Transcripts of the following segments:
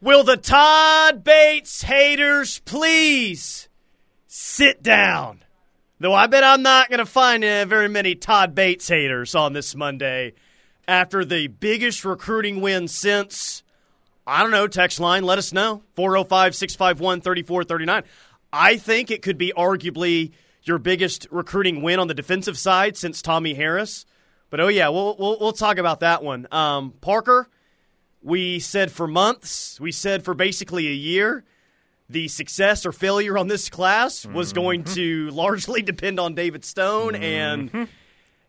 Will the Todd Bates haters please sit down? Though I bet I'm not going to find uh, very many Todd Bates haters on this Monday after the biggest recruiting win since, I don't know, text line, let us know 405 651 3439. I think it could be arguably your biggest recruiting win on the defensive side since Tommie Harris. But oh, yeah, we'll, we'll, we'll talk about that one. Um, Parker, we said for months, we said for basically a year, the success or failure on this class was Mm-hmm. going to largely depend on David Stone and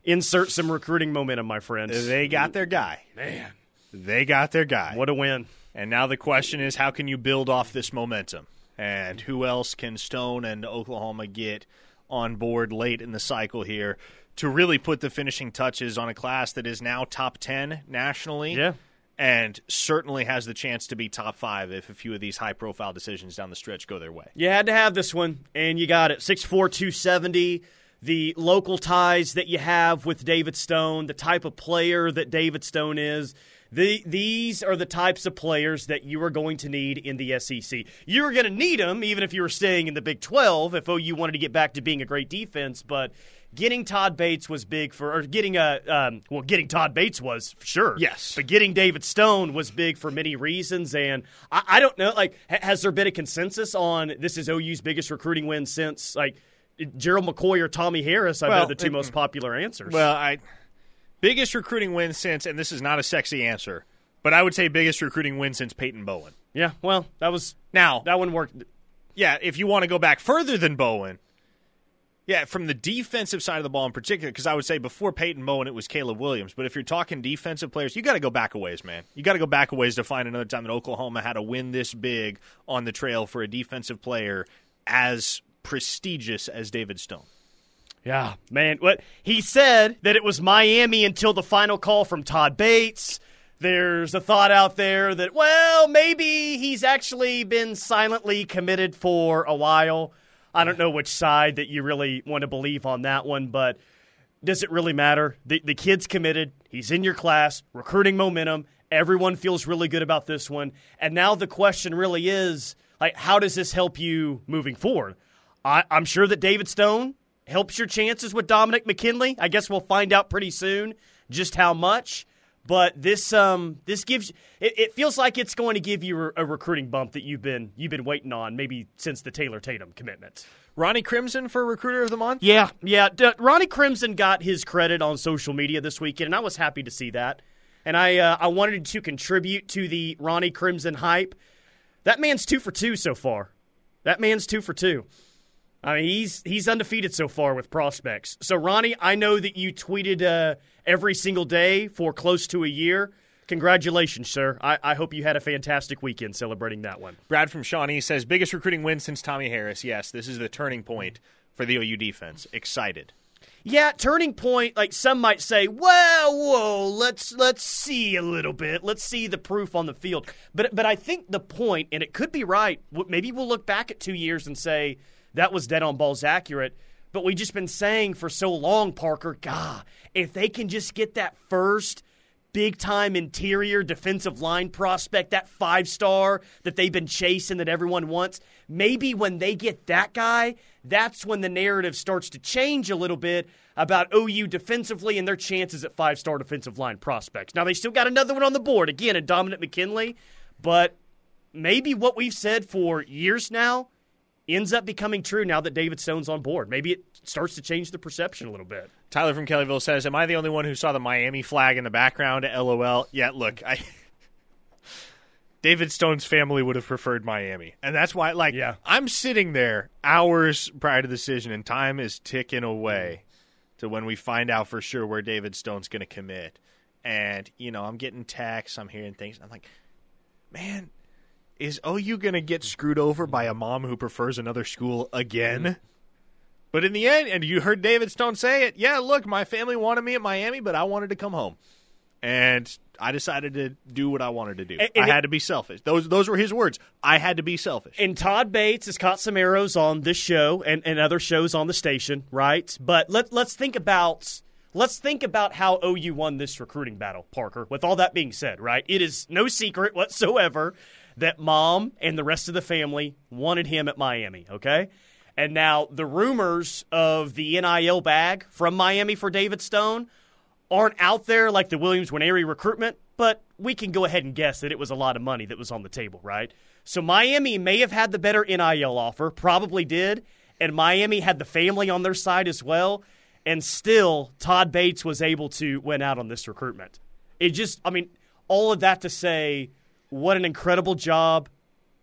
insert some recruiting momentum, my friends. They got their guy. Man, They got their guy. what a win. And now the question is how can you build off this momentum? And who else can Stone and Oklahoma get on board late in the cycle here to really put the finishing touches on a class that is now top 10 nationally? Yeah. And certainly has the chance to be top five if a few of these high profile decisions down the stretch go their way. You had to have this one, and you got it. 6'4", 270. The local ties that you have with David Stone, the type of player that David Stone is. The, these are the types of players that you are going to need in the SEC. You're going to need them even if you were staying in the Big 12 if OU wanted to get back to being a great defense. But getting Todd Bates was big for, or getting a, um, well, getting Todd Bates was sure. Yes. But getting David Stone was big for many reasons. And I, I don't know, like, ha- has there been a consensus on this is OU's biggest recruiting win since, like, Gerald McCoy or Tommie Harris? I Well, the two it- most popular answers. Well, I biggest recruiting win since, and this is not a sexy answer, but I would say biggest recruiting win since Peyton Bowen. yeah, well, that was, Now, that one worked. yeah, if you want to go back further than Bowen, yeah, from the defensive side of the ball in particular, because I would say before Peyton Bowen, it was Caleb Williams. But if you're talking defensive players, you got to go back a ways, man. You got to go back a ways to find another time that Oklahoma had a win this big on the trail for a defensive player as prestigious as David Stone. Yeah, man. What he said that it was Miami until the final call from Todd Bates. There's a thought out there that well, maybe he's actually been silently committed for a while. I don't know which side that you really want to believe on that one, but does it really matter? The the kid's committed. He's in your class, recruiting momentum. Everyone feels really good about this one. And now the question really is like how does this help you moving forward? I, I'm sure that David Stone helps your chances with Dominic McKinley. I guess we'll find out pretty soon just how much. But this um this gives it, it feels like it's going to give you a recruiting bump that you've been you've been waiting on maybe since the Taylor Tatum commitment. Ronnie Crimson for Recruiter of the Month? Yeah, yeah. D- Ronnie Crimson got his credit on social media this weekend, and I was happy to see that. And I uh, I wanted to contribute to the Ronnie Crimson hype. That man's two for two so far. That man's two for two. I mean, he's he's undefeated so far with prospects. So, Ronnie, I know that you tweeted uh, every single day for close to a year. Congratulations, sir. I, I hope you had a fantastic weekend celebrating that one. Brad from Shawnee says biggest recruiting win since Tommie Harris. Yes, this is the turning point for the OU defense. Excited. Yeah, turning point. Like some might say, well, whoa, let's let's see a little bit. Let's see the proof on the field. But but I think the point, and it could be right. Maybe we'll look back at two years and say that was dead on balls accurate. But we've just been saying for so long, Parker. God, if they can just get that first big time interior defensive line prospect, that five star that they've been chasing that everyone wants. Maybe when they get that guy, that's when the narrative starts to change a little bit about OU defensively and their chances at five star defensive line prospects. Now, they still got another one on the board, again, a dominant McKinley, but maybe what we've said for years now ends up becoming true now that David Stone's on board. Maybe it starts to change the perception a little bit. Tyler from Kellyville says, "Am I the only one who saw the Miami flag in the background?" LOL. Yeah, look, I David Stone's family would have preferred Miami, and that's why. Like, Yeah. I'm sitting there hours prior to the decision, and time is ticking away to when we find out for sure where David Stone's going to commit. And you know, I'm getting texts, I'm hearing things. I'm like, man, is oh, OU going to get screwed over by a mom who prefers another school again? Mm-hmm. But in the end, and you heard David Stone say it, yeah, look, my family wanted me at Miami, but I wanted to come home. And I decided to do what I wanted to do. And- and I had to be selfish. Those those were his words. I had to be selfish. And Todd Bates has caught some arrows on this show and, and other shows on the station, right? But let let's think about let's think about how OU won this recruiting battle, Parker. With all that being said, right? It is no secret whatsoever that mom and the rest of the family wanted him at Miami, okay? And now the rumors of the NIL bag from Miami for David Stone aren't out there like the Williams Nwaneri recruitment, but we can go ahead and guess that it was a lot of money that was on the table, right? So Miami may have had the better NIL offer, probably did, and Miami had the family on their side as well, and still Todd Bates was able to win out on this recruitment. It just, I mean, all of that to say, what an incredible job.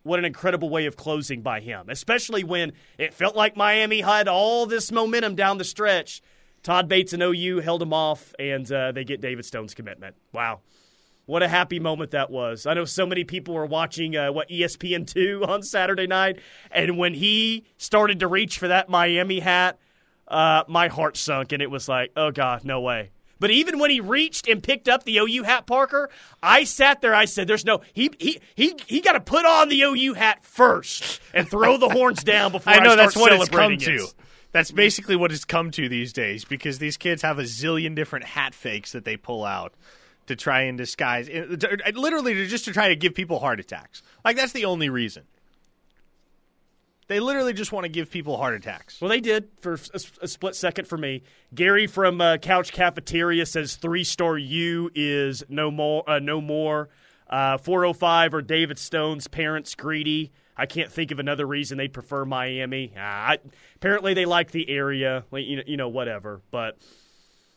What an incredible way of closing by him, especially when it felt like Miami had all this momentum down the stretch. Todd Bates and OU held him off, and uh, they get David Stone's commitment. Wow. What a happy moment that was. I know so many people were watching uh, what ESPN two on Saturday night, and when he started to reach for that Miami hat, uh, my heart sunk, and it was like, oh god, no way. But even when he reached and picked up the OU hat, Parker, I sat there. I said, "There's no he he he he got to put on the OU hat first and throw the horns down before I know I that's what it's come it. to. That's basically what it's come to these days because these kids have a zillion different hat fakes that they pull out to try and disguise, literally just to try to give people heart attacks. Like that's the only reason. They literally just want to give people heart attacks. Well, they did for a, a split second for me. Gary from uh, Couch Cafeteria says three star U is no more. Uh, no more. Uh, 405 or David Stone's parents greedy. I can't think of another reason they prefer Miami. I, apparently, they like the area. You know, you know, whatever. But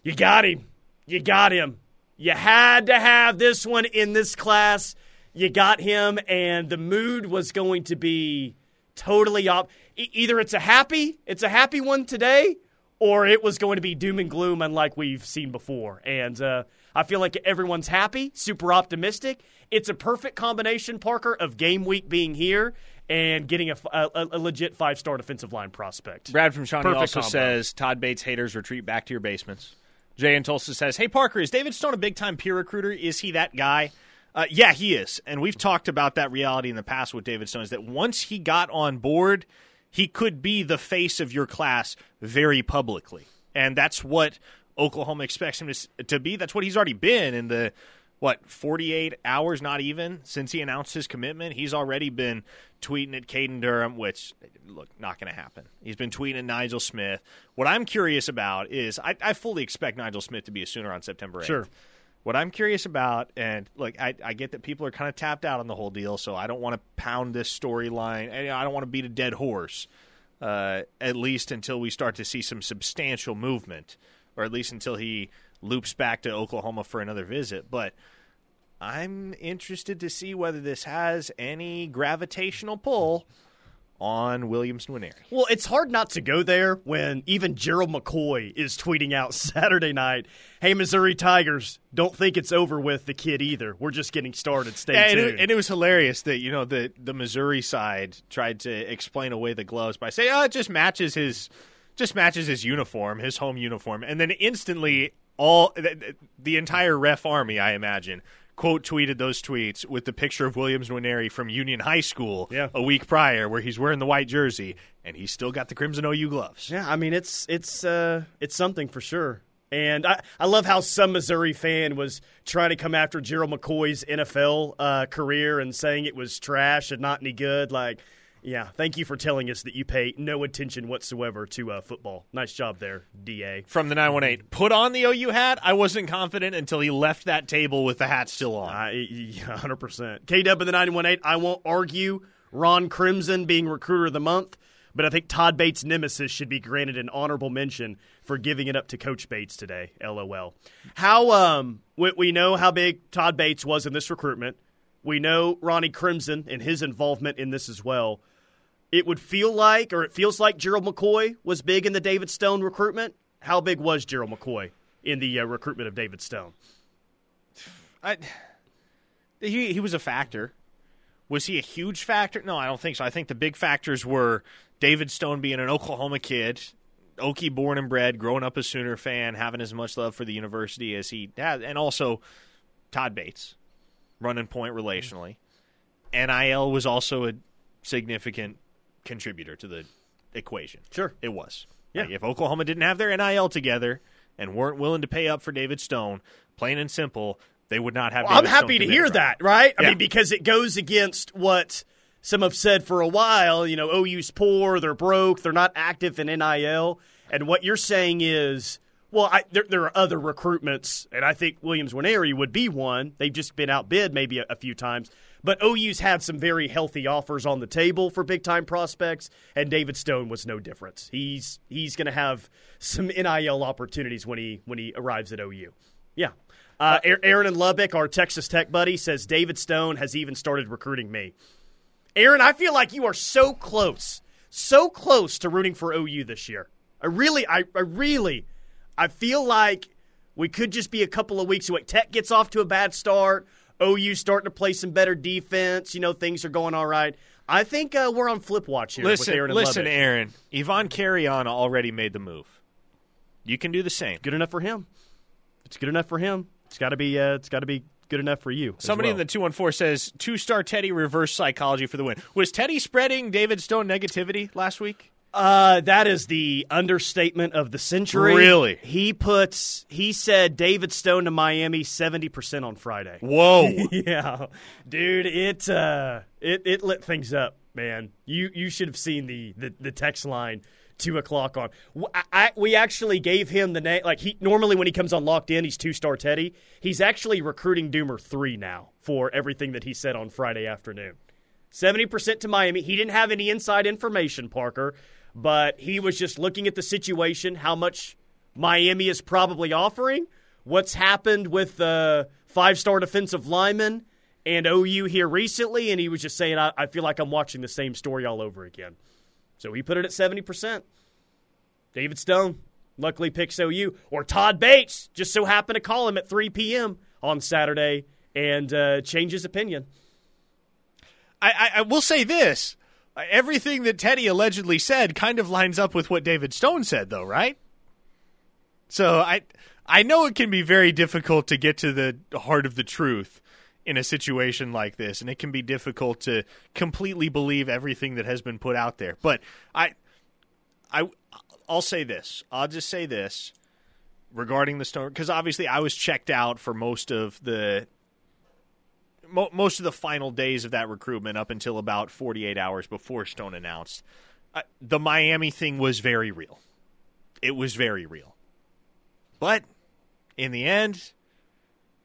you got him. You got him. You had to have this one in this class. You got him, and the mood was going to be totally up. Either it's a happy, it's a happy one today, or it was going to be doom and gloom, unlike we've seen before. And uh, I feel like everyone's happy, super optimistic. It's a perfect combination, Parker, of game week being here and getting a, a, a legit five star defensive line prospect. Brad from Shawnee Perfect also combo. says Todd Bates haters retreat back to your basements. Jay in Tulsa says, "Hey Parker, is David Stone a big time peer recruiter? Is he that guy?" Uh, yeah, he is, and we've talked about that reality in the past with David Stone. Is that once he got on board, he could be the face of your class very publicly, and that's what Oklahoma expects him to, to be. That's what he's already been in the what 48 hours, not even since he announced his commitment. He's already been tweeting at Caden Durham, which look not going to happen. He's been tweeting at Nigel Smith. What I'm curious about is I, I fully expect Nigel Smith to be a Sooner on September 8th. Sure. What I'm curious about, and look, I, I get that people are kind of tapped out on the whole deal, so I don't want to pound this storyline. I don't want to beat a dead horse, uh, at least until we start to see some substantial movement, or at least until he loops back to Oklahoma for another visit. But I'm interested to see whether this has any gravitational pull on Williams Nwaneri. Well, it's hard not to go there when even Gerald McCoy is tweeting out Saturday night, "Hey, Missouri Tigers, don't think it's over with the kid either. We're just getting started. Stay yeah, tuned." And it, and it, was hilarious that you know the the Missouri side tried to explain away the gloves by saying, "Oh, it just matches his." Just matches his uniform, his home uniform, and then instantly all the entire ref army, I imagine, quote tweeted those tweets with the picture of Williams Nwaneri from Union High School yeah. a week prior, where he's wearing the white jersey and he's still got the crimson OU gloves. Yeah, I mean it's it's uh, it's something for sure. And I, I love how some Missouri fan was trying to come after Gerald McCoy's NFL uh, career and saying it was trash and not any good. Like, yeah, thank you for telling us that you pay no attention whatsoever to uh, football. Nice job there, DA. From the 918. Put on the OU hat. I wasn't confident until he left that table with the hat still on. Uh, 100%. K Dub in the 918. I won't argue Ron Crimson being recruiter of the month, but I think Todd Bates' nemesis should be granted an honorable mention for giving it up to Coach Bates today. LOL. How, um, we know how big Todd Bates was in this recruitment. We know Ronnie Crimson and his involvement in this as well it would feel like, or it feels like Gerald McCoy was big in the David Stone recruitment. How big was Gerald McCoy in the uh, recruitment of David Stone? I, he he was a factor. Was he a huge factor? No, I don't think so. I think the big factors were David Stone being an Oklahoma kid, Okie born and bred, growing up a Sooner fan, having as much love for the university as he had, and also Todd Bates running point relationally. NIL was also a significant contributor to the equation. Sure. It was. Yeah. Like if Oklahoma didn't have their NIL together and weren't willing to pay up for David Stone, plain and simple, They would not have. Well, I'm happy to hear right that, right? I Yeah. mean, because it goes against what some have said for a while. You know, OU's poor, they're broke, they're not active in NIL. And what you're saying is, well, I, there, there are other recruitments, and I think Williams Nwaneri would be one. They've just been outbid maybe a, a few times. But OU's had some very healthy offers on the table for big time prospects, and David Stone was no difference. He's he's going to have some NIL opportunities when he when he arrives at OU. Yeah. Uh, Aaron and Lubbock, our Texas Tech buddy, says David Stone has even started recruiting me. Aaron, I feel like you are so close, so close to rooting for OU this year. I really, I, I really, I feel like we could just be a couple of weeks away. Tech gets off to a bad start. OU starting to play some better defense. You know, things are going all right. I think uh, we're on flip watch here Listen, with Aaron listen, Lubbock. Aaron. Yvonne Carrion already made the move. You can do the same. Good enough for him. It's good enough for him. It's got to be. Uh, it's got to be good enough for you. Somebody well. in the two one four says two star Teddy reverse psychology for the win. Was Teddy spreading David Stone negativity last week? Uh, that is the understatement of the century. Really? He puts. He said David Stone to Miami seventy percent on Friday. Whoa! yeah, dude, it uh, it it lit things up, man. You you should have seen the the, the text line two o'clock on. I, I- we actually gave him the name. Like he normally when he comes on locked in, he's two star Teddy. He's actually recruiting Doomer three now for everything that he said on Friday afternoon. Seventy percent to Miami. He didn't have any inside information, Parker, but he was just looking at the situation, how much Miami is probably offering, what's happened with the five-star defensive lineman and OU here recently, and he was just saying, I, I feel like I'm watching the same story all over again. So he put it at seventy percent. David Stone luckily picks OU, or Todd Bates just so happened to call him at 3 p.m. on Saturday and uh, change his opinion. I, I, I will say this: everything that Teddy allegedly said kind of lines up with what David Stone said, though, right? So I I know it can be very difficult to get to the heart of the truth in a situation like this, and it can be difficult to completely believe everything that has been put out there. But I I I'll say this. I'll just say this regarding the Stone because obviously I was checked out for most of the mo- most of the final days of that recruitment up until about 48 hours before Stone announced. Uh, the Miami thing was very real. It was very real. But in the end,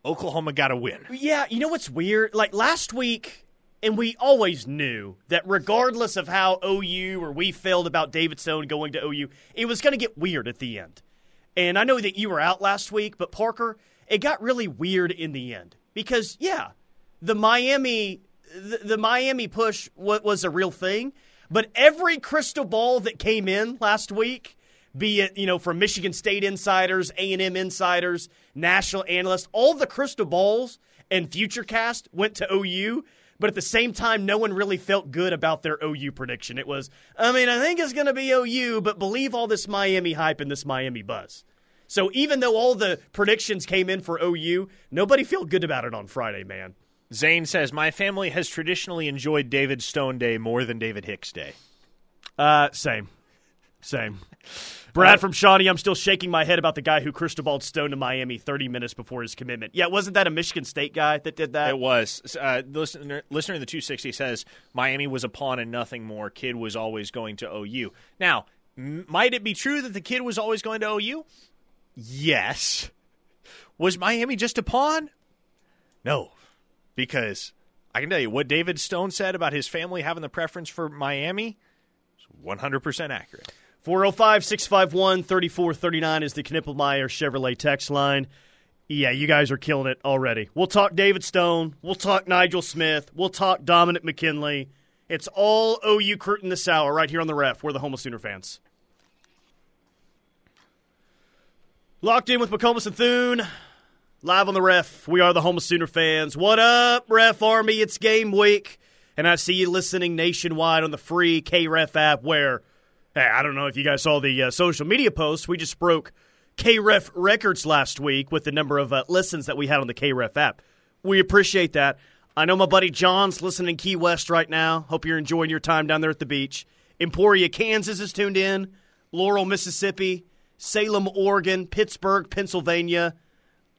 Oklahoma got a win. Yeah, you know what's weird? Like last week, and we always knew that regardless of how OU or we felt about David Stone going to OU, it was going to get weird at the end. And I know that you were out last week, but Parker, it got really weird in the end because yeah, the Miami the, the Miami push wa- was a real thing, but every crystal ball that came in last week be it you know from Michigan State insiders, A and M insiders, national analysts, all the crystal balls and FutureCast went to OU. But at the same time, no one really felt good about their OU prediction. It was, I mean, I think it's going to be OU, but believe all this Miami hype and this Miami buzz. So even though all the predictions came in for OU, nobody felt good about it on Friday, man. Zane says, My family has traditionally enjoyed David Stone Day more than David Hicks Day. Uh, same. Same. Brad from Shawnee, I'm still shaking my head about the guy who crystal Stone to Miami 30 minutes before his commitment. Yeah, wasn't that a Michigan State guy that did that? It was. Uh, listener, listener in the 260 says Miami was a pawn and nothing more. Kid was always going to OU. Now, m- might it be true that the kid was always going to OU? Yes. Was Miami just a pawn? No. Because I can tell you what David Stone said about his family having the preference for Miami is 100% accurate. 405 651 3439 is the Knippelmeyer Chevrolet text line. Yeah, you guys are killing it already. We'll talk David Stone. We'll talk Nigel Smith. We'll talk Dominic McKinley. It's all OU Cruton this hour right here on the ref. We're the Homo Sooner fans. Locked in with McComas and Thune. Live on the ref. We are the Homo Sooner fans. What up, Ref Army? It's game week. And I see you listening nationwide on the free KREF app where, hey, I don't know if you guys saw the uh, social media posts. We just broke KREF records last week with the number of uh, listens that we had on the KREF app. We appreciate that. I know my buddy John's listening in Key West right now. Hope you're enjoying your time down there at the beach. Emporia, Kansas is tuned in. Laurel, Mississippi. Salem, Oregon. Pittsburgh, Pennsylvania.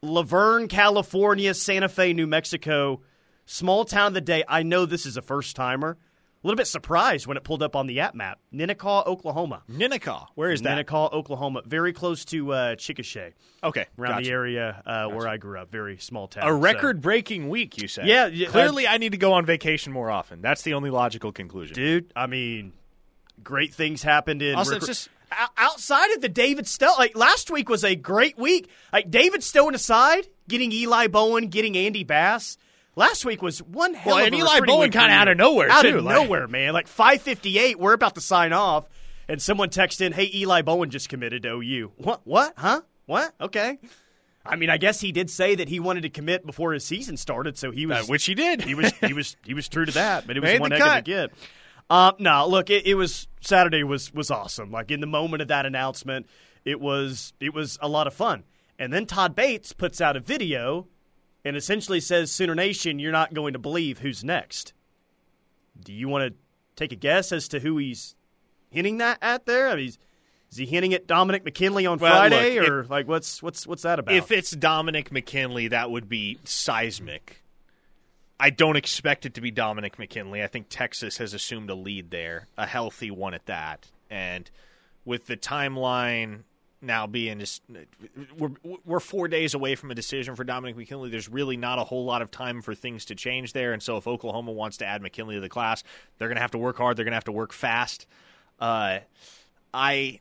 Laverne, California, Santa Fe, New Mexico, small town of the day. I know this is a first timer. A little bit surprised when it pulled up on the app map. Ninnekah, Oklahoma. Ninnekah. Where is that? Ninnekah, Oklahoma. Very close to uh, Chickasha, Okay. around gotcha. the area uh, where I grew up. Very small town. A record breaking week, you said. Yeah, yeah, Clearly, I need to go on vacation more often. That's the only logical conclusion. dude. I mean, great things happened in. Also, it's just- outside of the David Stone. Like last week was a great week. Like David Stone aside, getting Eli Bowen, getting Andy Bass. Last week was one hell Well, of and a Eli Bowen for kinda out of nowhere, out too, of like- nowhere, man. Like five fifty eight, we're about to sign off, and someone texted in, "Hey, Eli Bowen just committed to OU." What? What? Huh? What? Okay. I mean, I guess he did say that he wanted to commit before his season started, so he was Uh, which he did. he was he was he was true to that, but it was Made one heck of a get. Um, no, look, it, it was Saturday was was awesome. Like in the moment of that announcement, it was it was a lot of fun. And then Todd Bates puts out a video and essentially says, "Sooner Nation, you're not going to believe who's next." Do you want to take a guess as to who he's hinting that at there? I mean, is, he hinting at Dominic McKinley on Well, Friday, look, or like what's what's what's that about? If it's Dominic McKinley, that would be seismic. I don't expect it to be Dominic McKinley. I think Texas has assumed a lead there, a healthy one at that. And with the timeline now being just we're we're 4 days away from a decision for Dominic McKinley. There's really not a whole lot of time for things to change there. And so if Oklahoma wants to add McKinley to the class, they're going to have to work hard, they're going to have to work fast. Uh I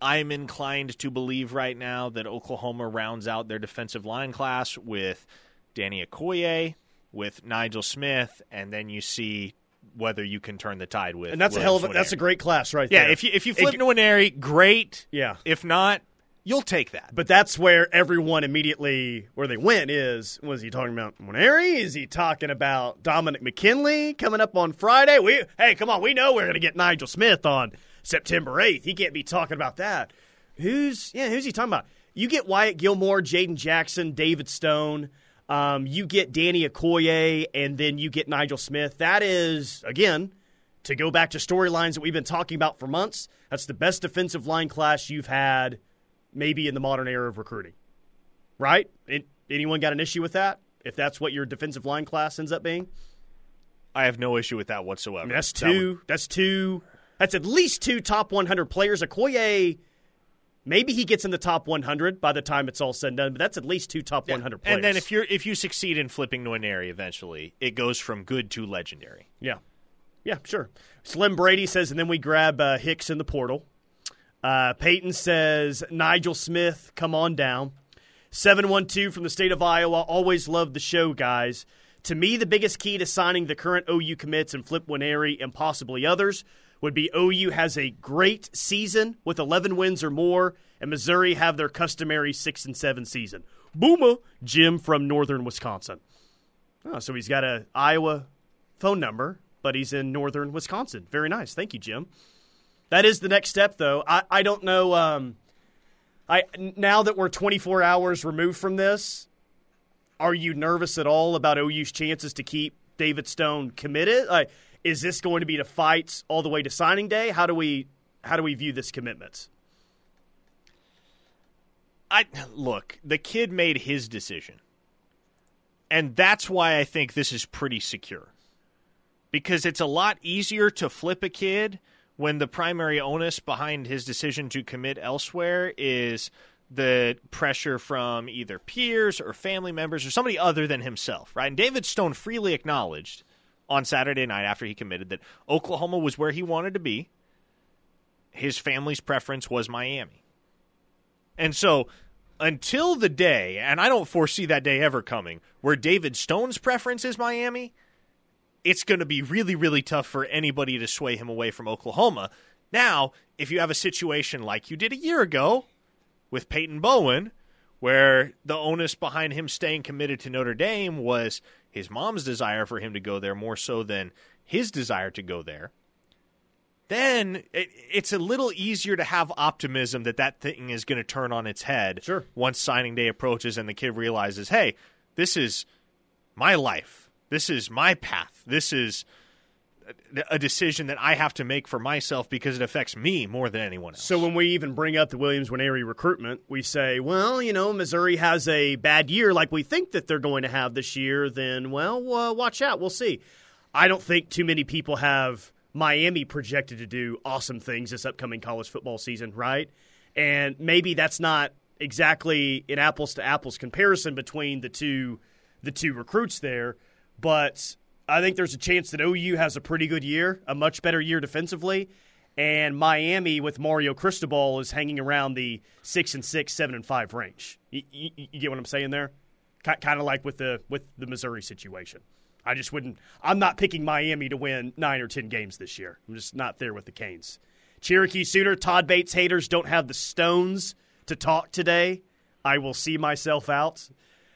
I'm inclined to believe right now that Oklahoma rounds out their defensive line class with Danny Okoye, with Nigel Smith, and then you see whether you can turn the tide with. and that's a hell of a that's a great class right yeah. there. Yeah, if you if you flip It- Nwaneri, great. yeah. If not, you'll take that. But that's where everyone immediately where they went is was he talking about Nwaneri? Is he talking about Dominic McKinley coming up on Friday? We hey, come on, we know we're gonna get Nigel Smith on September eighth. He can't be talking about that. Who's yeah, who's he talking about? You get Wyatt Gilmore, Jaden Jackson, David Stone. Um, you get Danny Okoye, and then you get Nigel Smith. That is again to go back to storylines that we've been talking about for months. That's the best defensive line class you've had maybe in the modern era of recruiting. Right? It, anyone got an issue with that? If that's what your defensive line class ends up being? I have no issue with that whatsoever. I mean, that's That two. That's two. That's at least two top 100 players. Okoye, maybe he gets in the top 100 by the time it's all said and done, but that's at least two top 100 players. and then if you're if you succeed in flipping Nwaneri eventually, it goes from good to legendary. Yeah. Yeah, sure. Slim Brady says, and then we grab uh, Hicks in the portal. Uh, Peyton says, Nigel Smith, come on down. 712 from the state of Iowa. Always love the show, guys. To me, the biggest key to signing the current OU commits and Flip Nwaneri and possibly others would be OU has a great season with 11 wins or more, and Missouri have their customary 6 and 7 season. Boomer, Jim from northern Wisconsin. Oh, so he's got a Iowa phone number, but he's in northern Wisconsin. Very nice. Thank you, Jim. That is the next step, though. I, I don't know. Um, I now that we're 24 hours removed from this, are you nervous at all about OU's chances to keep David Stone committed? Like, is this going to be the fights all the way to signing day? How do we how do we view this commitment? I look, the kid made his decision. And that's why I think this is pretty secure. Because it's a lot easier to flip a kid when the primary onus behind his decision to commit elsewhere is the pressure from either peers or family members or somebody other than himself, right? And David Stone freely acknowledged on Saturday night after he committed that Oklahoma was where he wanted to be. His family's preference was Miami. And so, until the day, and I don't foresee that day ever coming, where David Stone's preference is Miami, it's going to be really, really tough for anybody to sway him away from Oklahoma. Now, if you have a situation like you did a year ago with Peyton Bowen, where the onus behind him staying committed to Notre Dame was his mom's desire for him to go there more so than his desire to go there then it, it's a little easier to have optimism that that thing is going to turn on its head Sure. once signing day approaches and the kid realizes, hey, this is my life. This is my path. This is a decision that I have to make for myself because it affects me more than anyone else. So when we even bring up the Williams Nwaneri recruitment, we say, well, you know, Missouri has a bad year like we think that they're going to have this year, then, well, uh, watch out. We'll see. I don't think too many people have Miami projected to do awesome things this upcoming college football season, right? And maybe that's not exactly an apples to apples comparison between the two the two recruits there, but I think there's a chance that OU has a pretty good year, a much better year defensively, and Miami with Mario Cristobal is hanging around the six and six, seven and five range. You, you, you get what I'm saying there? Kind of like with the with the Missouri situation. I just wouldn't. I'm not picking Miami to win nine or ten games this year. I'm just not there with the Canes. Cherokee Sooner, Todd Bates haters don't have the stones to talk today. I will see myself out.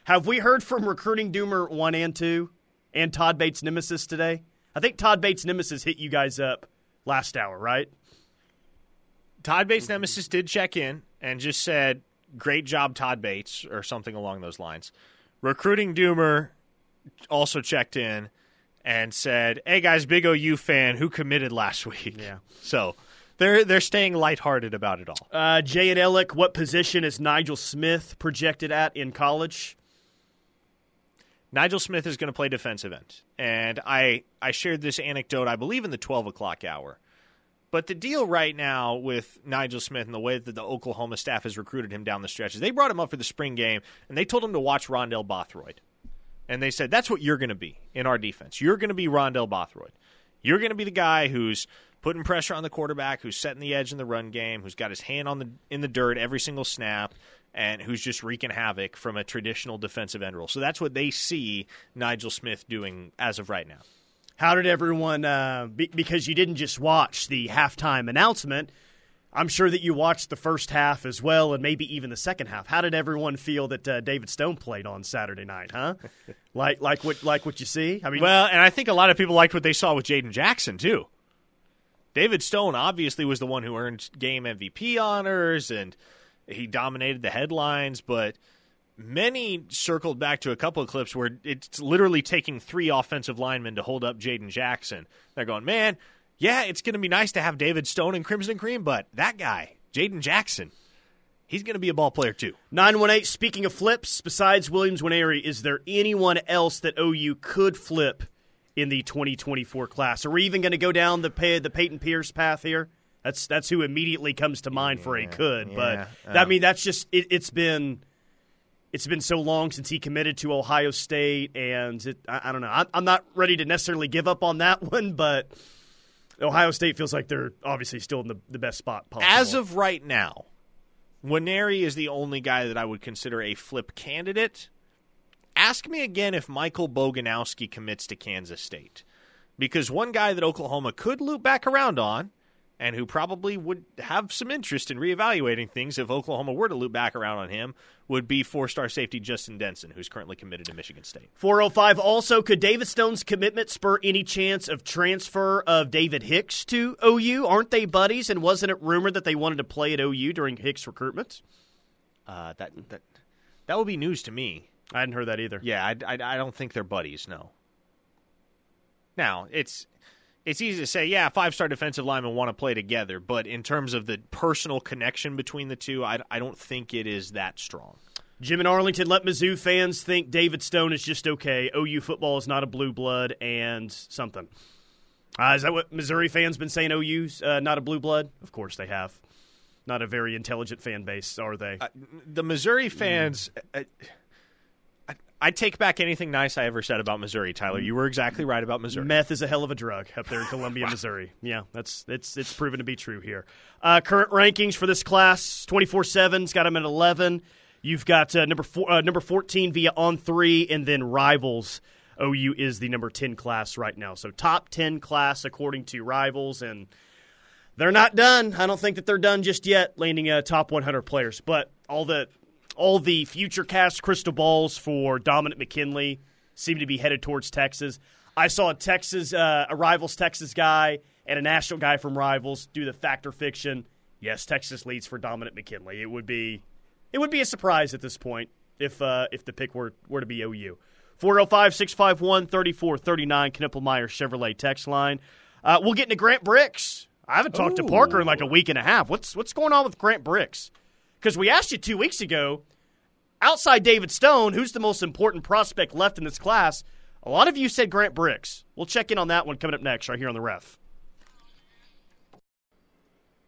Have we heard from recruiting Doomer one and two? And Todd Bates' nemesis today? I think Todd Bates' nemesis hit you guys up last hour, right? Todd Bates' nemesis did check in and just said, "Great job, Todd Bates," or something along those lines. Recruiting Doomer also checked in and said, "Hey guys, big OU fan who committed last week." Yeah. So they're they're staying lighthearted about it all. Uh, Jay and Ellick, what position is Nigel Smith projected at in college? Nigel Smith is going to play defensive end. And I, I shared this anecdote, I believe, in the 12 o'clock hour. But the deal right now with Nigel Smith and the way that the Oklahoma staff has recruited him down the stretch is they brought him up for the spring game and they told him to watch Rondell Bothroyd. And they said, that's what you're going to be in our defense. You're going to be Rondell Bothroyd. You're going to be the guy who's putting pressure on the quarterback, who's setting the edge in the run game, who's got his hand on the in the dirt every single snap, and who's just wreaking havoc from a traditional defensive end role. So that's what they see Nigel Smith doing as of right now. How did everyone? Uh, be, because you didn't just watch the halftime announcement. I'm sure that you watched the first half as well, and maybe even the second half. How did everyone feel that uh, David Stone played on Saturday night? Huh? like, like what, like what you see? I mean, well, and I think a lot of people liked what they saw with Jaden Jackson too. David Stone obviously was the one who earned game MVP honors and he dominated the headlines, but many circled back to a couple of clips where it's literally taking three offensive linemen to hold up Jaden Jackson. They're going, man, yeah, it's going to be nice to have David Stone and Crimson Cream, but that guy, Jaden Jackson, he's going to be a ball player too. 918, speaking of flips, besides Williams Nwaneri, is there anyone else that OU could flip in the 2024 class? Are we even going to go down the, the Payton Pierce path here? That's that's who immediately comes to mind yeah, for a could. Yeah, but um, I mean, that's just it, has been it's been so long since he committed to Ohio State, and it, I, I, don't know. I, I'm not ready to necessarily give up on that one, but Ohio State feels like they're obviously still in the, the best spot possible. As of right now, Nwaneri is the only guy that I would consider a flip candidate. Ask me again if Michael Boganowski commits to Kansas State. Because one guy that Oklahoma could loop back around on and who probably would have some interest in reevaluating things if Oklahoma were to loop back around on him would be four star safety Justin Denson, who's currently committed to Michigan State. 405 also, could David Stone's commitment spur any chance of transfer of David Hicks to OU? Aren't they buddies? And wasn't it rumored that they wanted to play at OU during Hicks' recruitment? Uh, that, that, that would be news to me. I hadn't heard that either. Yeah, I, I, I don't think they're buddies, no. Now, it's it's easy to say, yeah, five star defensive linemen want to play together, but in terms of the personal connection between the two, I, I don't think it is that strong. Jim and Arlington let Mizzou fans think David Stone is just okay. OU football is not a blue blood and something. Uh, is that what Missouri fans been saying? OU's uh, not a blue blood? Of course they have. Not a very intelligent fan base, are they? Uh, the Missouri fans. Mm I take back anything nice I ever said about Missouri, Tyler. You were exactly right about Missouri. Meth is a hell of a drug up there in Columbia, Missouri. Yeah, that's it's it's proven to be true here. Uh, current rankings for this class: twenty four seven's got them at eleven. You've got uh, number four, uh, number fourteen via on three, and then rivals. OU is the number ten class right now. So top ten class according to rivals, and they're not done. I don't think that they're done just yet, landing uh, top one hundred players. But all the all the future cast crystal balls for Dominic McKinley seem to be headed towards Texas. I saw a Texas, uh, a Rivals Texas guy and a national guy from Rivals do the factor fiction. Yes, Texas leads for Dominic McKinley. It would be, it would be a surprise at this point if uh, if the pick were were to be OU. 405 651 3439, Knippelmeyer Chevrolet text line. Uh, we'll get into Grant Brix. I haven't talked to Parker in like a week and a half. What's what's going on with Grant Brix? Because we asked you two weeks ago, outside David Stone, who's the most important prospect left in this class? A lot of you said Grant Brix. We'll check in on that one coming up next, right here on the ref.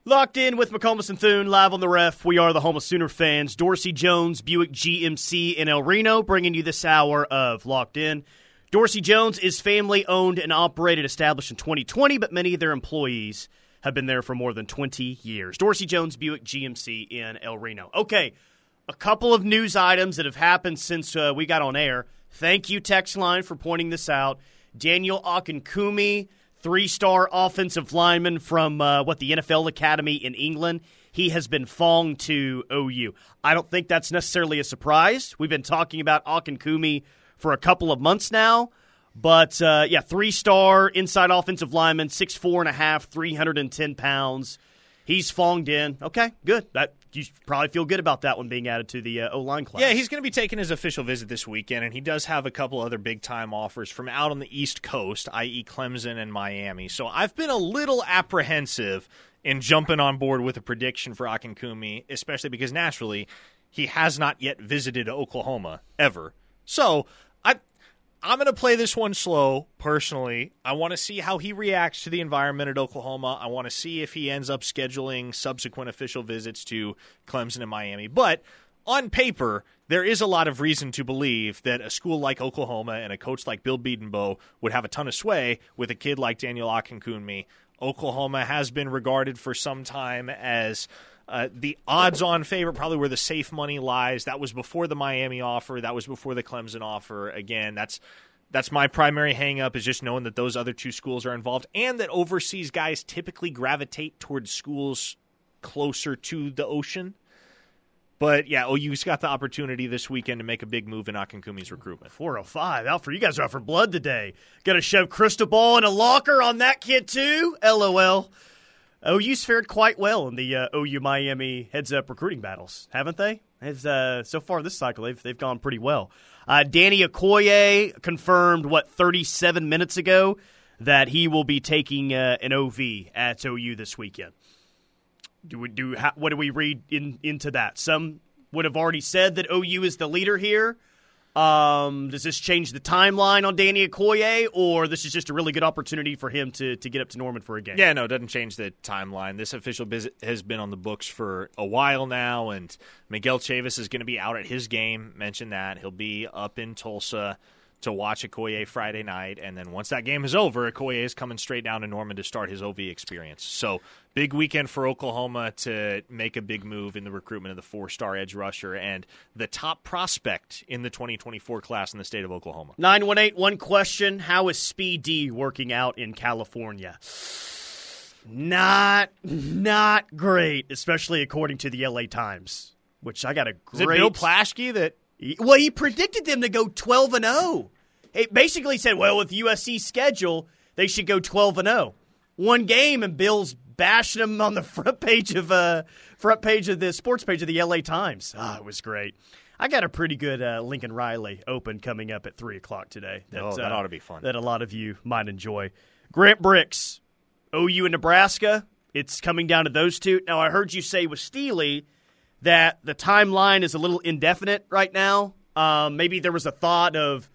Locked in with McComas and Thune, live on the ref. We are the home of Sooner fans. Dorsey Jones, Buick GMC in El Reno, bringing you this hour of Locked In. Dorsey Jones is family owned and operated, established in 2020, but many of their employees have been there for more than 20 years. Dorsey Jones, Buick GMC in El Reno. Okay, a couple of news items that have happened since uh, we got on air. Thank you, text line, for pointing this out. Daniel Akinkunmi three star offensive lineman from uh, what the NFL Academy in England. He has been fonged to OU. I don't think that's necessarily a surprise. We've been talking about Akinkunmi for a couple of months now. But uh, yeah, three star inside offensive lineman, six four and a half, three hundred and ten pounds. He's fonged in. Okay, good. That you probably feel good about that one being added to the uh, O line class. Yeah, he's going to be taking his official visit this weekend, and he does have a couple other big time offers from out on the East Coast, i.e., Clemson and Miami. So I've been a little apprehensive in jumping on board with a prediction for Akinkunmi, especially because naturally he has not yet visited Oklahoma ever. So I'm going to play this one slow personally. I want to see how he reacts to the environment at Oklahoma. I want to see if he ends up scheduling subsequent official visits to Clemson and Miami. But on paper, there is a lot of reason to believe that a school like Oklahoma and a coach like Bill Bedenbaugh would have a ton of sway with a kid like Daniel Akinkunmi. Oklahoma has been regarded for some time as uh, the odds-on favorite, probably where the safe money lies. That was before the Miami offer. That was before the Clemson offer. Again, that's that's my primary hangup is just knowing that those other two schools are involved, and that overseas guys typically gravitate towards schools closer to the ocean. But yeah, OU's got the opportunity this weekend to make a big move in Akinkunmi's recruitment. 405. Out for you guys are out for blood today. Got to shove crystal ball in a locker on that kid too. LOL. OU's fared quite well in the uh, OU Miami heads up recruiting battles, haven't they? Uh, so far this cycle, they've, they've gone pretty well. Uh, Danny Okoye confirmed, what, 37 minutes ago that he will be taking uh, an OV at OU this weekend. Do we do? How, what do we read in, into that? Some would have already said that OU is the leader here. Um, does this change the timeline on Danny Okoye, or this is just a really good opportunity for him to, to get up to Norman for a game? Yeah, no, it doesn't change the timeline. This official visit has been on the books for a while now, and Miguel Chavis is going to be out at his game. Mentioned that he'll be up in Tulsa to watch Okoye Friday night, and then once that game is over, Okoye is coming straight down to Norman to start his OV experience. So big weekend for Oklahoma to make a big move in the recruitment of the four-star edge rusher and the top prospect in the 2024 class in the state of Oklahoma. 918, one question. How is Speed D working out in California? Not, not great, especially according to the LA Times, which I got a great. Is it Bill Plaschke that well, he predicted them to go 12 and 0. He basically said, well, with USC's schedule, they should go 12 and 0. One game and Bill's bashing them on the front page of uh front page of the sports page of the LA Times. Ah, it was great. I got a pretty good uh, Lincoln Riley Open coming up at three o'clock today. That, oh, that uh, ought to be fun. That a lot of you might enjoy. Grant Brix, OU and Nebraska. It's coming down to those two. Now I heard you say with Steely that the timeline is a little indefinite right now. Um, maybe there was a thought of,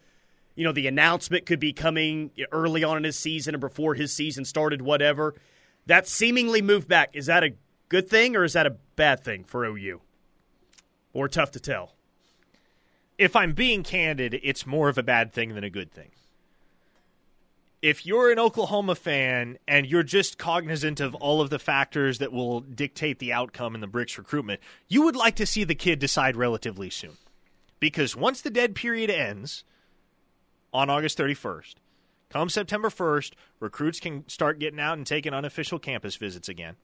you know, the announcement could be coming early on in his season or before his season started, whatever. That seemingly moved back. Is that a good thing or is that a bad thing for OU? Or tough to tell? If I'm being candid, it's more of a bad thing than a good thing if you're an Oklahoma fan and you're just cognizant of all of the factors that will dictate the outcome in the Brix recruitment, you would like to see the kid decide relatively soon. Because once the dead period ends on August 31st, come September 1st, recruits can start getting out and taking unofficial campus visits again.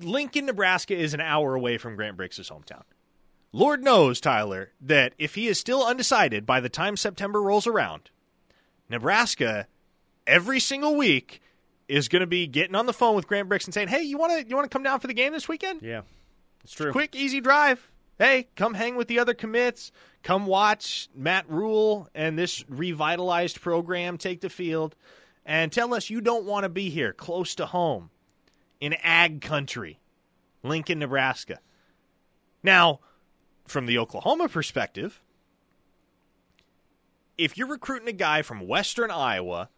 Lincoln, Nebraska is an hour away from Grant Brix's hometown. Lord knows, Tyler, that if he is still undecided by the time September rolls around, Nebraska every single week is going to be getting on the phone with Grant Brix and saying, "Hey, you want to you want to come down for the game this weekend?" Yeah, it's true. Quick, easy drive. Hey, come hang with the other commits. Come watch Matt Rhule and this revitalized program take the field and tell us you don't want to be here close to home in ag country, Lincoln, Nebraska. Now, from the Oklahoma perspective, if you're recruiting a guy from Western Iowa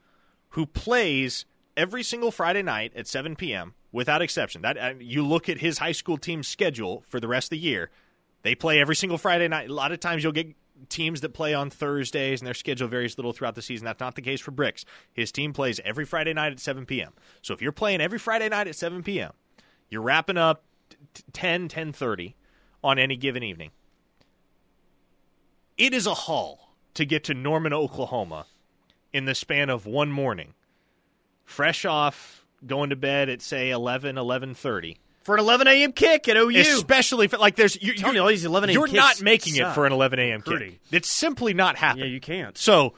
who plays every single Friday night at 7 p.m. without exception, that uh, you look at his high school team's schedule for the rest of the year, they play every single Friday night. A lot of times you'll get teams that play on Thursdays and their schedule varies little throughout the season. That's not the case for Brix. His team plays every Friday night at 7 p.m. So if you're playing every Friday night at 7 p.m., you're wrapping up 10, 10:30 on any given evening. It is a haul to get to Norman, Oklahoma in the span of one morning. Fresh off going to bed at say 11, 11:30 for an 11 a.m. kick at OU. Especially if, like there's you, Tell me all these 11 a.m. You're not making suck. it for an 11 a.m. Kick. It's simply not happening. Yeah, you can't. So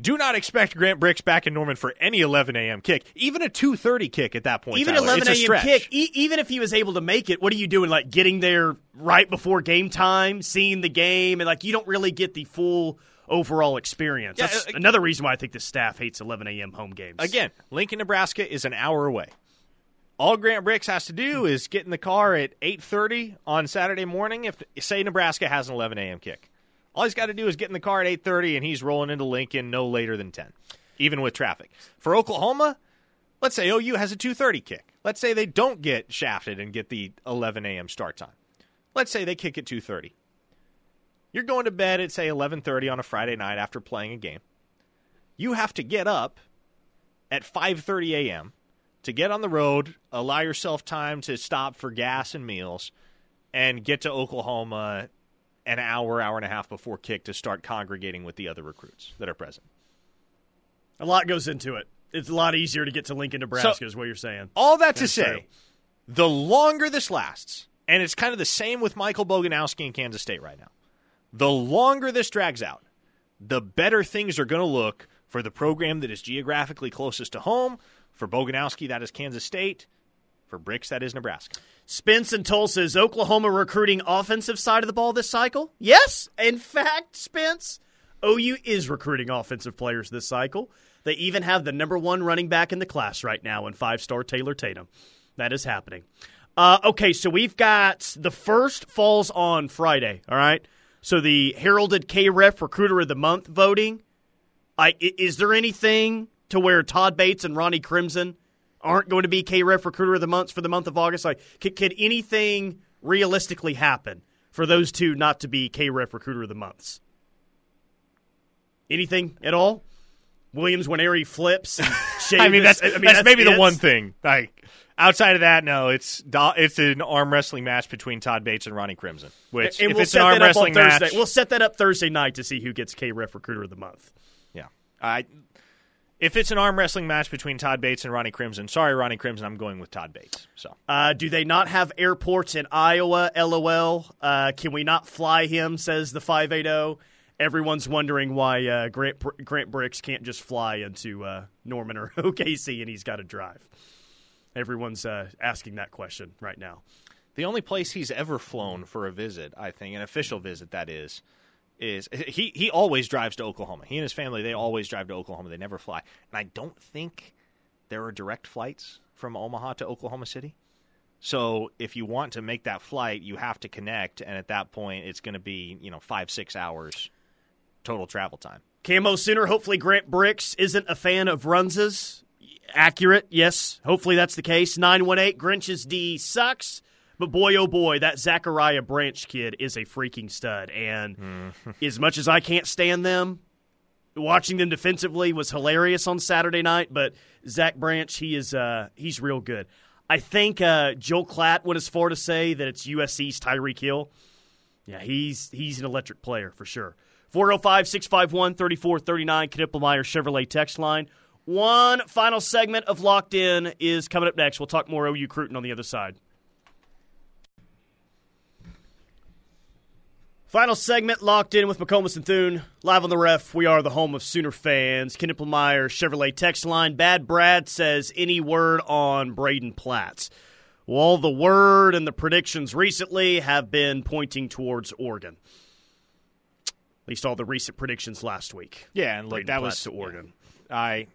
do not expect Grant Brix back in Norman for any 11 a.m. kick, even a 2:30 kick at that point. Even Tyler. 11 a.m. kick, e- even if he was able to make it, what are you doing? Like getting there right before game time, seeing the game, and like you don't really get the full overall experience. Yeah, That's uh, another reason why I think the staff hates 11 a.m. home games. Again, Lincoln, Nebraska is an hour away. All Grant Brix has to do is get in the car at 8:30 on Saturday morning. If say Nebraska has an 11 a.m. kick, all he's got to do is get in the car at 8:30, and he's rolling into Lincoln no later than 10, even with traffic. For Oklahoma, let's say OU has a 2:30 kick. Let's say they don't get shafted and get the 11 a.m. start time. Let's say they kick at 2:30. You're going to bed at say 11:30 on a Friday night after playing a game. You have to get up at 5:30 a.m. to get on the road, allow yourself time to stop for gas and meals, and get to Oklahoma an hour, hour and a half before kick to start congregating with the other recruits that are present. a lot goes into it. It's a lot easier to get to Lincoln, Nebraska, is what you're saying. All that to That's say, true. the longer this lasts, and it's kind of the same with Michael Boganowski in Kansas State right now. The longer this drags out, the better things are going to look for the program that is geographically closest to home. For Boganowski, that is Kansas State. For Brix, that is Nebraska. Spence and Tulsa is Oklahoma recruiting offensive side of the ball this cycle? Yes. In fact, Spence, OU is recruiting offensive players this cycle. They even have the number one running back in the class right now in five star Taylor Tatum. That is happening. Uh, okay, so we've got the first falls on Friday, all right? So the heralded KREF Recruiter of the Month voting. I, i- is there anything to where Todd Bates and Ronnie Crimson aren't going to be KREF Recruiter of the Month for the month of August? Like, could, could anything realistically happen for those two not to be KREF Recruiter of the Months? Anything at all? Williams when he flips. And I mean, Chavis- that's that's, maybe the one thing. Like outside of that, no, it's it's an arm wrestling match between Todd Bates and Ronnie Crimson. Which, And if we'll it's an arm wrestling Thursday. match, We'll set that up Thursday night to see who gets KREF Recruiter of the Month. yeah, I. If it's an arm wrestling match between Todd Bates and Ronnie Crimson, sorry, Ronnie Crimson, I'm going with Todd Bates. So Uh, do they not have airports in Iowa? LOL. Uh, can we not fly him? Says the five eight zero. Everyone's wondering why uh, Grant Grant Brix can't just fly into uh, Norman or OKC and he's got to drive. Everyone's uh, asking that question right now. the only place he's ever flown for a visit, I think, an official visit, that is, is he he always drives to Oklahoma. He and his family they always drive to Oklahoma. They never fly, and I don't think there are direct flights from Omaha to Oklahoma City. So if you want to make that flight, you have to connect, and at that point, it's going to be you know five six hours total travel time. Camo Sooner. Hopefully, Grant Brix isn't a fan of Runzas. Accurate, yes. Hopefully, that's the case. 918 Grinch's D sucks. But boy, oh boy, that Zachariah Branch kid is a freaking stud. And as much as I can't stand them, watching them defensively was hilarious on Saturday night. But Zach Branch, he is uh, he's real good. I think uh, Joel Klatt went as far to say that it's USC's Tyreek Hill. Yeah, he's he's an electric player for sure. 405 651 3439, Knippelmeyer Chevrolet text line. One final segment of Locked In is coming up next. We'll talk more OU Cruton on the other side. Final segment, Locked In with McComas and Thune. Live on the ref, we are the home of Sooner fans. Knippelmeyer Chevrolet text line. Bad Brad says, any word on Braden Platts? Well, the word and the predictions recently have been pointing towards Oregon. At least all the recent predictions last week. Yeah, and look, Braden that Platt was to Oregon. I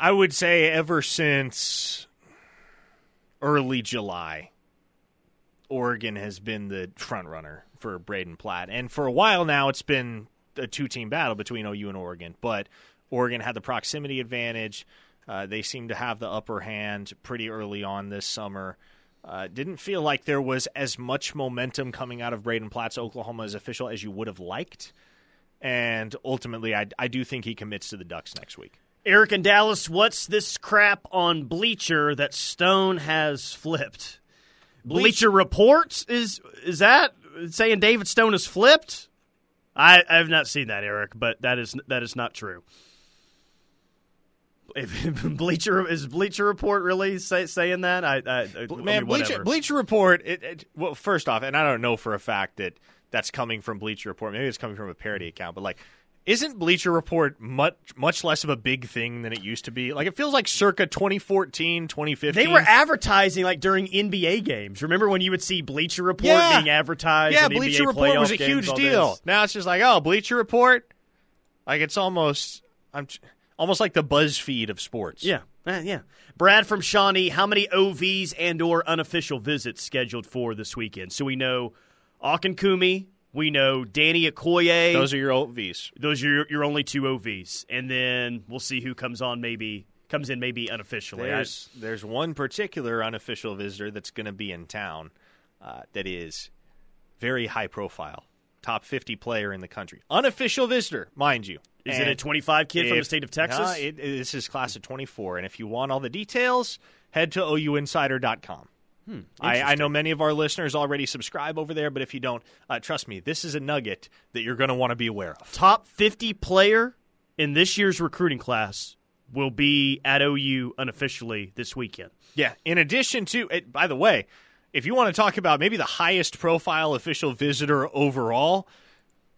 I would say ever since early July, Oregon has been the front runner for Braden Platt. And for a while now it's been a two team battle between OU and Oregon. But Oregon had the proximity advantage. Uh, they seemed to have the upper hand pretty early on this summer. Uh, didn't feel like there was as much momentum coming out of Braden Platt's Oklahoma as official as you would have liked. And ultimately, I, I do think he commits to the Ducks next week. Eric and Dallas, what's this crap on Bleacher that Stone has flipped? Bleacher Reports is is that saying David Stone is flipped? I, I have not seen that, Eric, but that is that is not true. If Bleacher is Bleacher Report really say, saying that? I, I I Man, mean, Bleacher. Bleacher Report. It, it, well, first off, and I don't know for a fact that that's coming from Bleacher Report. Maybe it's coming from a parody account, but like, isn't Bleacher Report much much less of a big thing than it used to be? Like, it feels like circa 2014, 2015. They were advertising like during NBA games. Remember when you would see Bleacher Report Yeah. being advertised? yeah, Bleacher NBA Report was a games, huge deal. this? Now it's just like, oh, Bleacher Report. Like it's almost, I'm almost like the BuzzFeed of sports. Yeah, eh, yeah. Brad from Shawnee, how many OVs and or unofficial visits scheduled for this weekend? So we know Akinkunmi, we know Danny Okoye. those are your OVs. Those are your, your only two OVs, and then we'll see who comes on. Maybe comes in maybe unofficially. I- There's there's one particular unofficial visitor that's going to be in town uh, that is very high profile, top 50 player in the country, unofficial visitor, mind you. is And it a 25 kid from the state of Texas? Nah, it, this is class of 24, and if you want all the details, head to ouinsider.com. Hmm, I, I know many of our listeners already subscribe over there, but if you don't, uh, trust me, this is a nugget that you're going to want to be aware of. Top 50 player in this year's recruiting class will be at OU unofficially this weekend. Yeah. In addition to, it, by the way, if you want to talk about maybe the highest profile official visitor overall,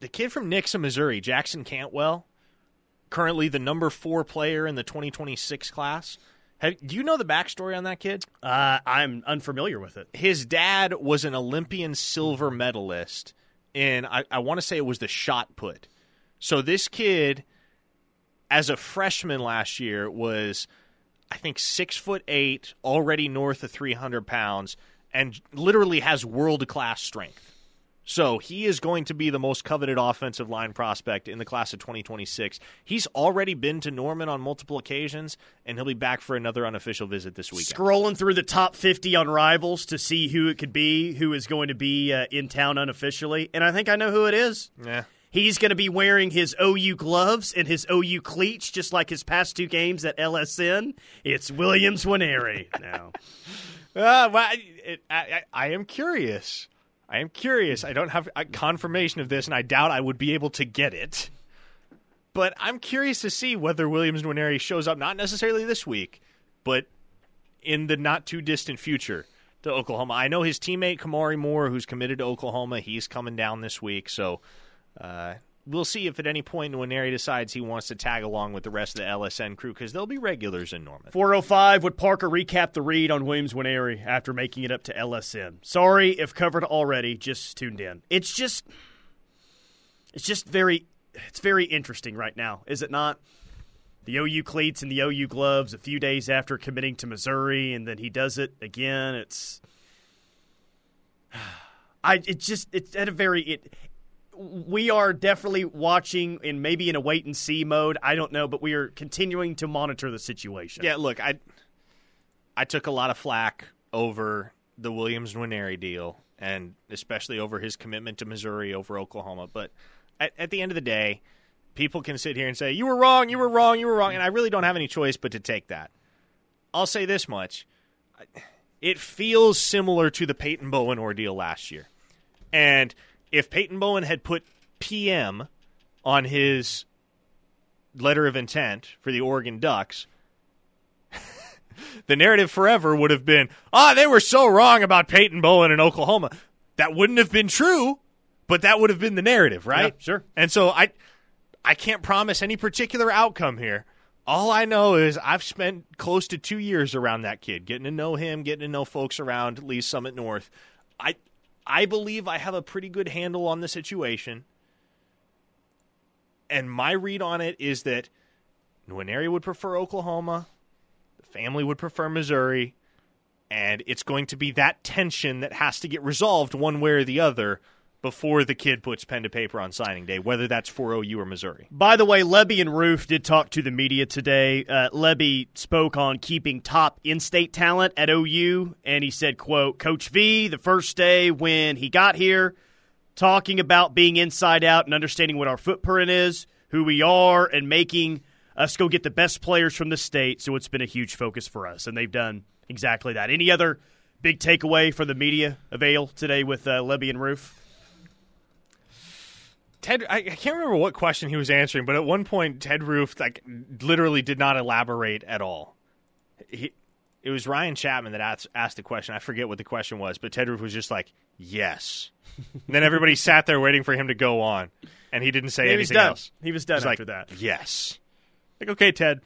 the kid from Nixa, Missouri, Jackson Cantwell, currently the number four player in the 2026 class. Have, do you know the backstory on that kid? Uh, I'm unfamiliar with it. His dad was an Olympian silver medalist and I, I want to say it was the shot put. So this kid, as a freshman last year, was I think six foot eight, already north of 300 pounds, and literally has world class strength. So he is going to be the most coveted offensive line prospect in the class of 2026. He's already been to Norman on multiple occasions, and he'll be back for another unofficial visit this weekend. Scrolling through the top 50 on Rivals to see who it could be, who is going to be uh, in town unofficially, and I think I know who it is. Yeah. He's going to be wearing his OU gloves and his OU cleats, just like his past two games at LSN. It's Williams Nwaneri now. Uh, well, I, it, I, I, I am curious. I am curious. I don't have confirmation of this, and I doubt I would be able to get it. But I'm curious to see whether Williams Nwaneri shows up, not necessarily this week, but in the not too distant future to Oklahoma. I know his teammate Kamari Moore, who's committed to Oklahoma, he's coming down this week. So uh, we'll see if at any point Nwaneri decides he wants to tag along with the rest of the LSN crew because they'll be regulars in Norman. 405 would Parker recap the read on Williams Nwaneri after making it up to LSN. Sorry if covered already, just tuned in. It's just it's just very it's very interesting right now, is it not? The OU cleats and the OU gloves a few days after committing to Missouri and then he does it again. It's I it just it's at a very it we are definitely watching and maybe in a wait and see mode. I don't know, but we are continuing to monitor the situation. Yeah, look, I I took a lot of flack over the Williams Nwaneri deal, and especially over his commitment to Missouri over Oklahoma. But at, at the end of the day, people can sit here and say you were wrong, you were wrong, you were wrong, and I really don't have any choice but to take that. I'll say this much: it feels similar to the Peyton Bowen ordeal last year, and if Peyton Bowen had put PM on his letter of intent for the Oregon Ducks, the narrative forever would have been, ah, they were so wrong about Peyton Bowen in Oklahoma. That wouldn't have been true, but that would have been the narrative, right? Yeah, sure. And so I I can't promise any particular outcome here. All I know is I've spent close to two years around that kid, getting to know him, getting to know folks around Lee's Summit North. I I believe I have a pretty good handle on the situation. And my read on it is that Nwaneri would prefer Oklahoma, the family would prefer Missouri, and it's going to be that tension that has to get resolved one way or the other before the kid puts pen to paper on signing day, whether that's for OU or Missouri. By the way, Lebby and Roof did talk to the media today. Uh, Lebby spoke on keeping top in-state talent at OU, and he said, "quote Coach V, the first day when he got here, talking about being inside out and understanding what our footprint is, who we are, and making us go get the best players from the state. So it's been a huge focus for us, and they've done exactly that. Any other big takeaway for the media avail today with uh, and Roof?" Ted, I, I can't remember what question he was answering, but at one point, Ted Roof like literally did not elaborate at all. He, it was Ryan Chapman that asked, asked the question. I forget what the question was, but Ted Roof was just like, "Yes." then everybody sat there waiting for him to go on, and he didn't say he anything was else. He was done after like, that. Yes. Like, okay, Ted.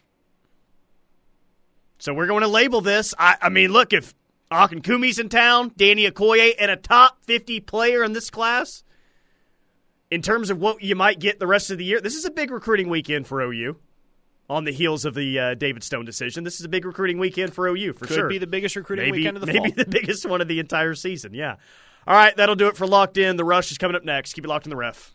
So we're going to label this. I, I mean, look, if Akinkunmi's in town, Danny Okoye, and a top 50 player in this class, in terms of what you might get the rest of the year, this is a big recruiting weekend for OU. On the heels of the uh, David Stone decision, this is a big recruiting weekend for OU for Could sure. be the biggest recruiting maybe, weekend of the maybe fall. the biggest one of the entire season. Yeah. All right, that'll do it for Locked In. The Rush is coming up next. Keep it locked in the ref.